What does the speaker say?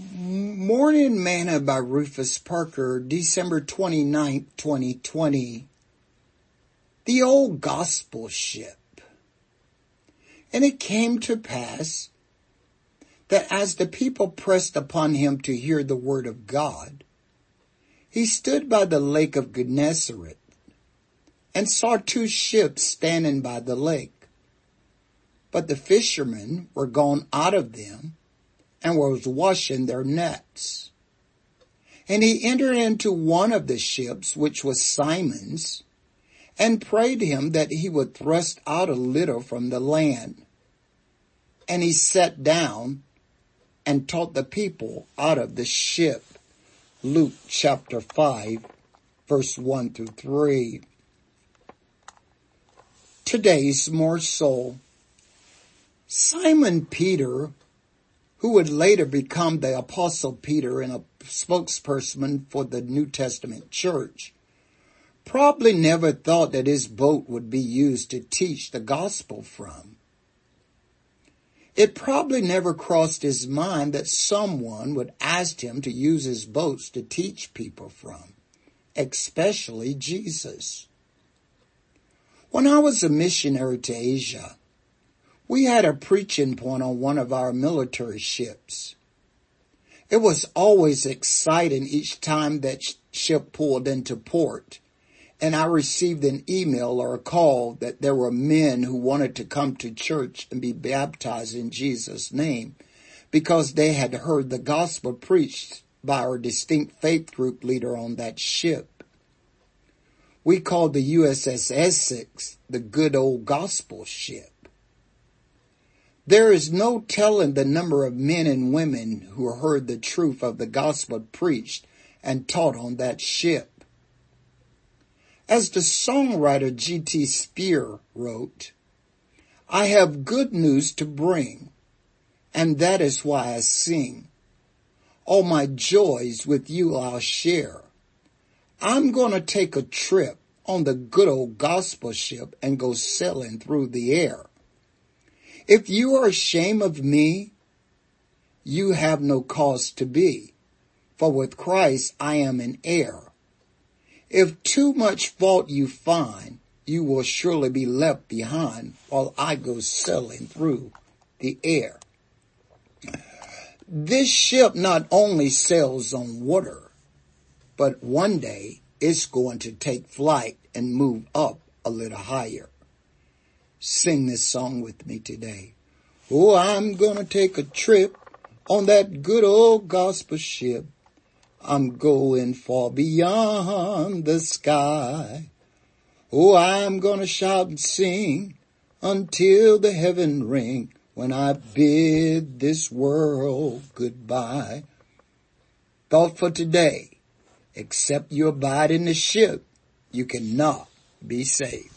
Morning Manna by Rufus Parker, December 29, 2020. The old gospel ship. And it came to pass that as the people pressed upon him to hear the word of God, he stood by the lake of Gennesaret and saw two ships standing by the lake. But the fishermen were gone out of them and was washing their nets. And he entered into one of the ships, which was Simon's, and prayed him that he would thrust out a little from the land. And he sat down and taught the people out of the ship. Luke chapter 5 verse 1 through 3. Today's more so. Simon Peter who would later become the apostle Peter and a spokesperson for the New Testament church, probably never thought that his boat would be used to teach the gospel from. It probably never crossed his mind that someone would ask him to use his boats to teach people from, especially Jesus. When I was a missionary to Asia, we had a preaching point on one of our military ships. It was always exciting each time that ship pulled into port and I received an email or a call that there were men who wanted to come to church and be baptized in Jesus name because they had heard the gospel preached by our distinct faith group leader on that ship. We called the USS Essex the good old gospel ship. There is no telling the number of men and women who heard the truth of the gospel preached and taught on that ship. As the songwriter G.T. Speer wrote, I have good news to bring, and that is why I sing. All my joys with you I'll share. I'm gonna take a trip on the good old gospel ship and go sailing through the air. If you are ashamed of me, you have no cause to be, for with Christ I am an heir. If too much fault you find, you will surely be left behind while I go sailing through the air. This ship not only sails on water, but one day it's going to take flight and move up a little higher. Sing this song with me today. Oh, I'm gonna take a trip on that good old gospel ship. I'm going far beyond the sky. Oh, I'm gonna shout and sing until the heaven ring when I bid this world goodbye. Thought for today, except you abide in the ship, you cannot be saved.